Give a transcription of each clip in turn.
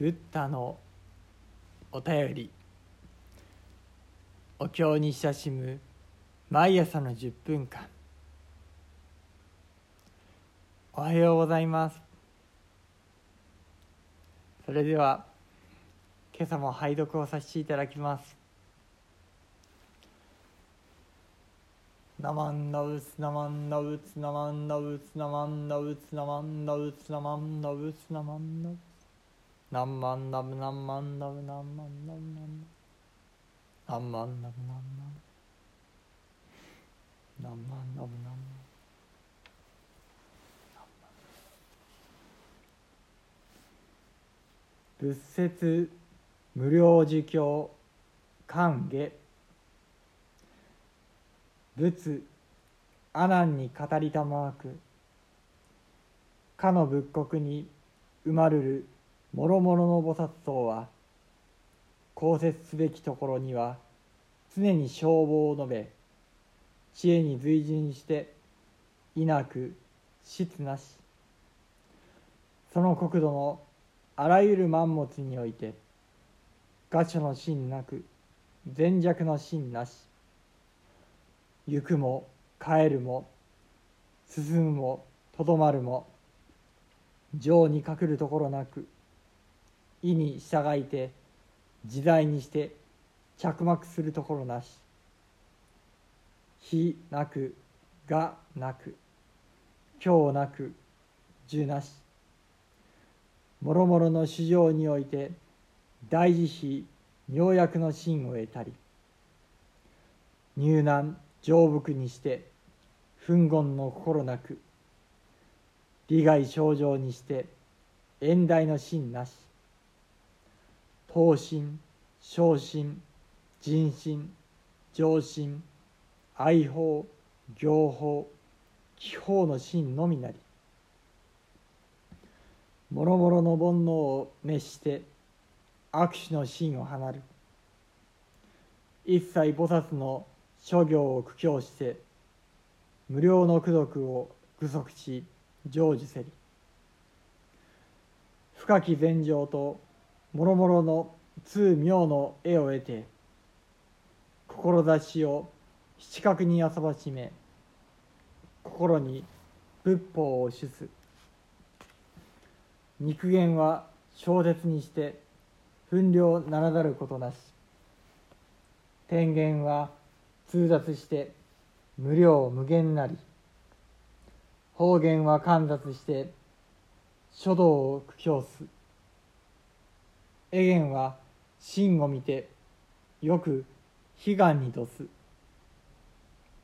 ブッダのお便り。お経に親しむ毎朝の10分間。おはようございます。それでは今朝も拝読をさせていただきます。ナマンナウツナマンナウツナマンナウツナマンナウツナマンナウツナマンナウツナマンナウツ。何万ナブ何万ナブ何万ナブ何万ナブ何万ナブ何万ナブ何万仏説無料儒教歓下仏阿南に語りたまわくかの仏国に生まるるもろもろの菩薩像は公説すべきところには常に消防を述べ知恵に随順していなく質なし。その国土のあらゆる万物において餓所の心なく脆弱の心なし。行くも帰るも進むもとどまるも情に隠るところなく意に従いて自在にして着幕するところなし。非なくがなく今日なく樹なし。もろもろの市場において大慈悲妙薬の真を得たり入難成仏にして憤言の心なく利害症状にして遠大の真なし。闘心昇心人心上心愛法行法気法の真のみなり。もろもろの煩悩を滅して握手の真を放る。一切菩薩の諸行を苦境して無料の功徳を具足し成就せり。深き禅情ともろもろの通妙の絵を得て志を七角に遊ばしめ心に仏法を主す。肉言は小説にして分量ならざることなし。天元は通達して無量無限なり。方言は観察して書道を苦境す。絵言は真を見てよく悲願にとす。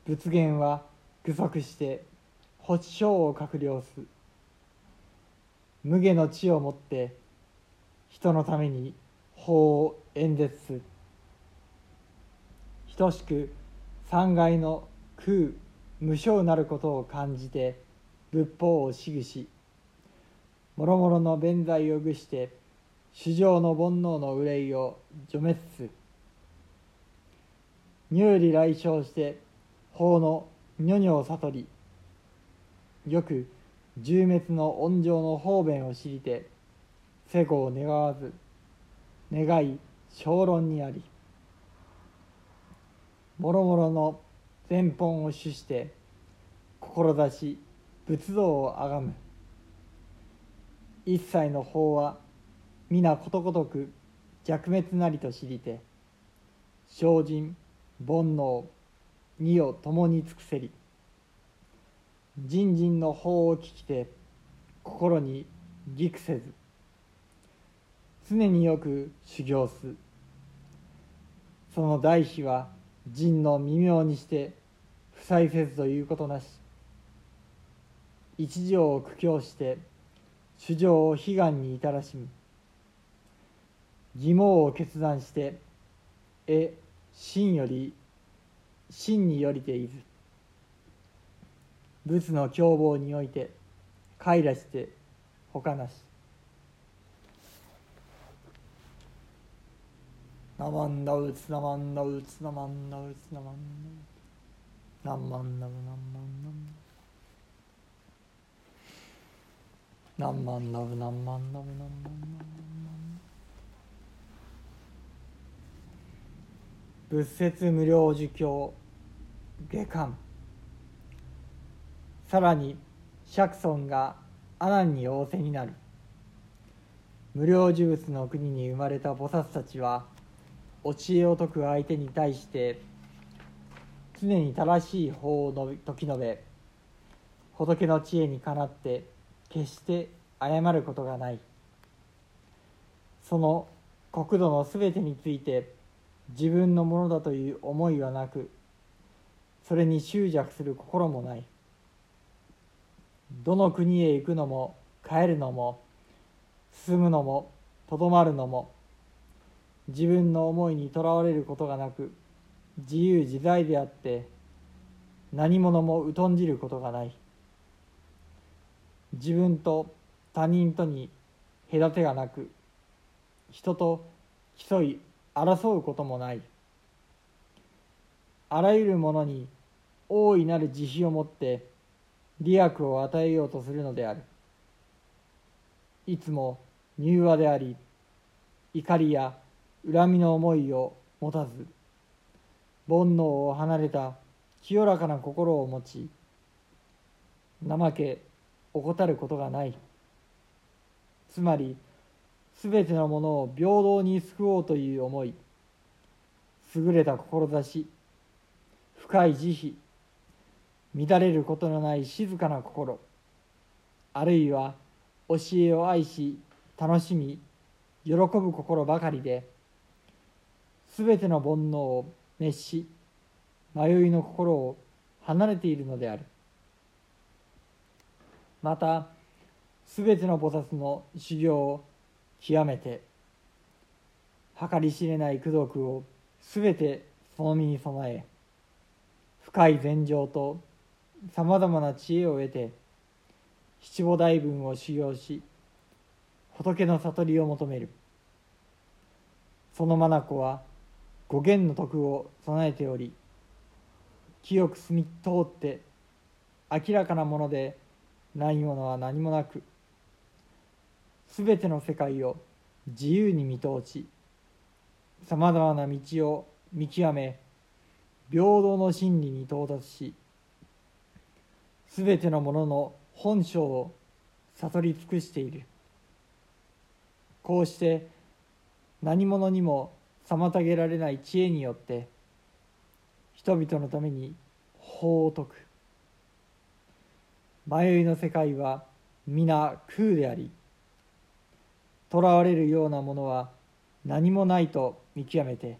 仏言は具足して発症を閣僚す。無下の知をもって人のために法を演説す。等しく三階の空無償なることを感じて仏法をしぐしもろもろの弁罪を具して主情の煩悩の憂いを除滅す入理来生して法の如々を悟りよく重滅の恩情の方便を知りて世故を願わず願い小論にありもろもろの前本を主して志仏像をあがむ。一切の法は皆ことごとく弱滅なりと知りて精進煩悩二を共に尽くせり。人人の法を聞きて心にぎくせず。常によく修行す。その大悲は人の微妙にして不裁せずということなし。一条を苦境して主情を悲願に至らしむ。義毛を決断してえ真より真によりていず仏の凶暴において快らして他なし。ナマンダウツナマンダウツナマンダウツナマンダウツナマンダウナンマンダウナンマンダウナンマンダウナンマンダウナンマンダ仏説無料儒教下巻さらに釈尊が阿南に仰せになる。無料呪物の国に生まれた菩薩たちは教えを説く相手に対して常に正しい法を説き述べ仏の知恵にかなって決して誤ることがない。その国土のすべてについて自分のものだという思いはなくそれに執着する心もない。どの国へ行くのも帰るのも住むのもとどまるのも自分の思いにとらわれることがなく自由自在であって何者も疎んじることがない。自分と他人とに隔てがなく人と競い争うこともない。あらゆるものに大いなる慈悲を持って利益を与えようとするのである。いつも柔和であり怒りや恨みの思いを持たず煩悩を離れた清らかな心を持ち怠け怠ることがない。つまりすべてのものを平等に救おうという思い優れた志深い慈悲乱れることのない静かな心あるいは教えを愛し楽しみ喜ぶ心ばかりですべての煩悩を熱し迷いの心を離れているのである。またすべての菩薩の修行を極めて計り知れない功徳をすべてその身に備え深い禅情とさまざまな知恵を得て七五大分を修行し仏の悟りを求める。その眼は五弦の徳を備えており清く澄み通って明らかなものでないものは何もなくすべての世界を自由に見通しさまざまな道を見極め平等の真理に到達しすべてのものの本性を悟り尽くしている。こうして何者にも妨げられない知恵によって人々のために法を説く。迷いの世界は皆空であり囚われるようなものは何もないと見極めて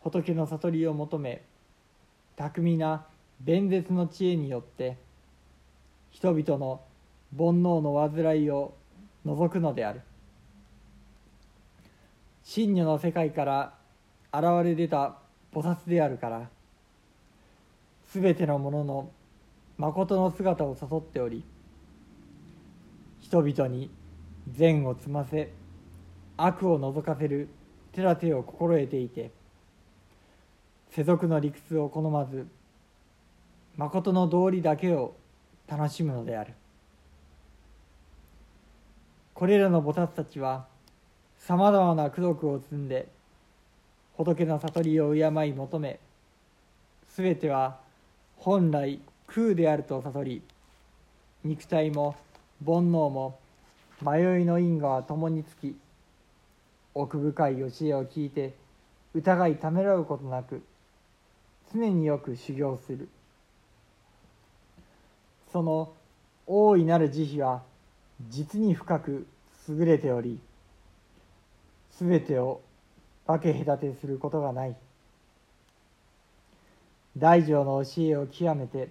仏の悟りを求め巧みな弁舌の知恵によって人々の煩悩の患いを除くのである。真如の世界から現れ出た菩薩であるからすべてのものの誠の姿を誘っており人々に善を積ませ悪を除かせる手立てを心得ていて世俗の理屈を好まず誠の道理だけを楽しむのである。これらの菩薩たちはさまざまな功徳を積んで仏の悟りを敬い求めすべては本来空であると悟り肉体も煩悩も迷いの因果は共につき奥深い教えを聞いて疑いためらうことなく常によく修行する。その大いなる慈悲は実に深く優れており全てを分け隔てすることがない。大乗の教えを極めて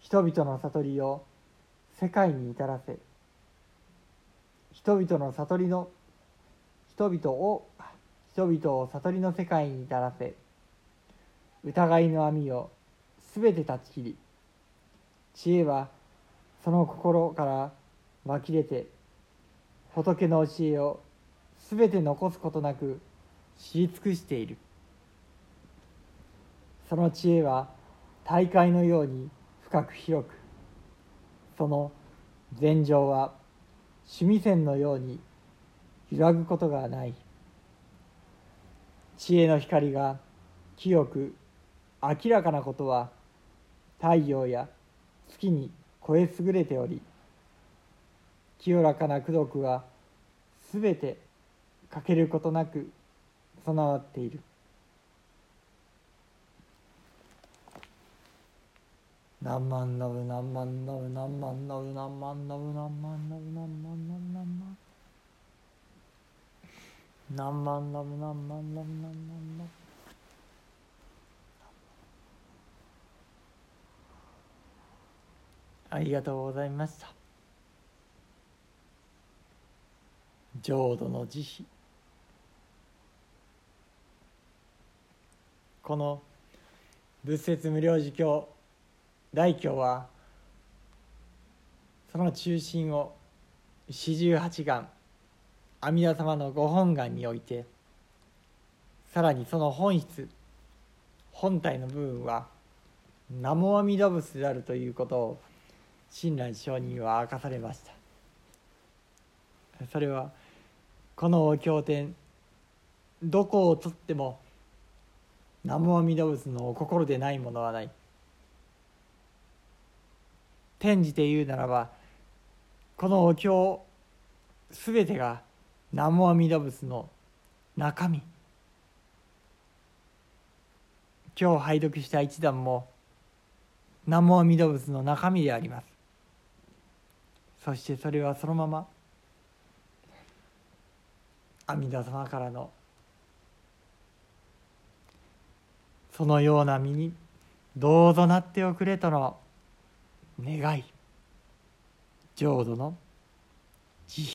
人々の悟りを世界に至らせ人々の悟りの人々を人々を悟りの世界に至らせ疑いの網をすべて断ち切り知恵はその心から湧き出て仏の教えをすべて残すことなく知り尽くしている。その知恵は大海のように深く広くその禅情は趣味線のように揺らぐことがない。知恵の光が清く明らかなことは太陽や月に超え優れており清らかな功徳はすべて欠けることなく備わっている。何万のぶ何万のぶ何万のぶ何万のぶ何万のぶ何万のぶ何万何万のぶ何万のぶ何万のぶありがとうございました浄土の慈悲この仏説無量寿経大経はその中心を四十八願阿弥陀様のご本願においてさらにその本質本体の部分は南無阿弥陀仏であるということを親鸞上人は明かされました。それはこのお経典どこをとっても南無阿弥陀仏のお心でないものはない。転じて言うならばこのお経すべてが南無阿弥陀仏の中身。今日拝読した一段も南無阿弥陀仏の中身であります。そしてそれはそのまま阿弥陀様からのそのような身にどうぞなっておくれとの願い。浄土の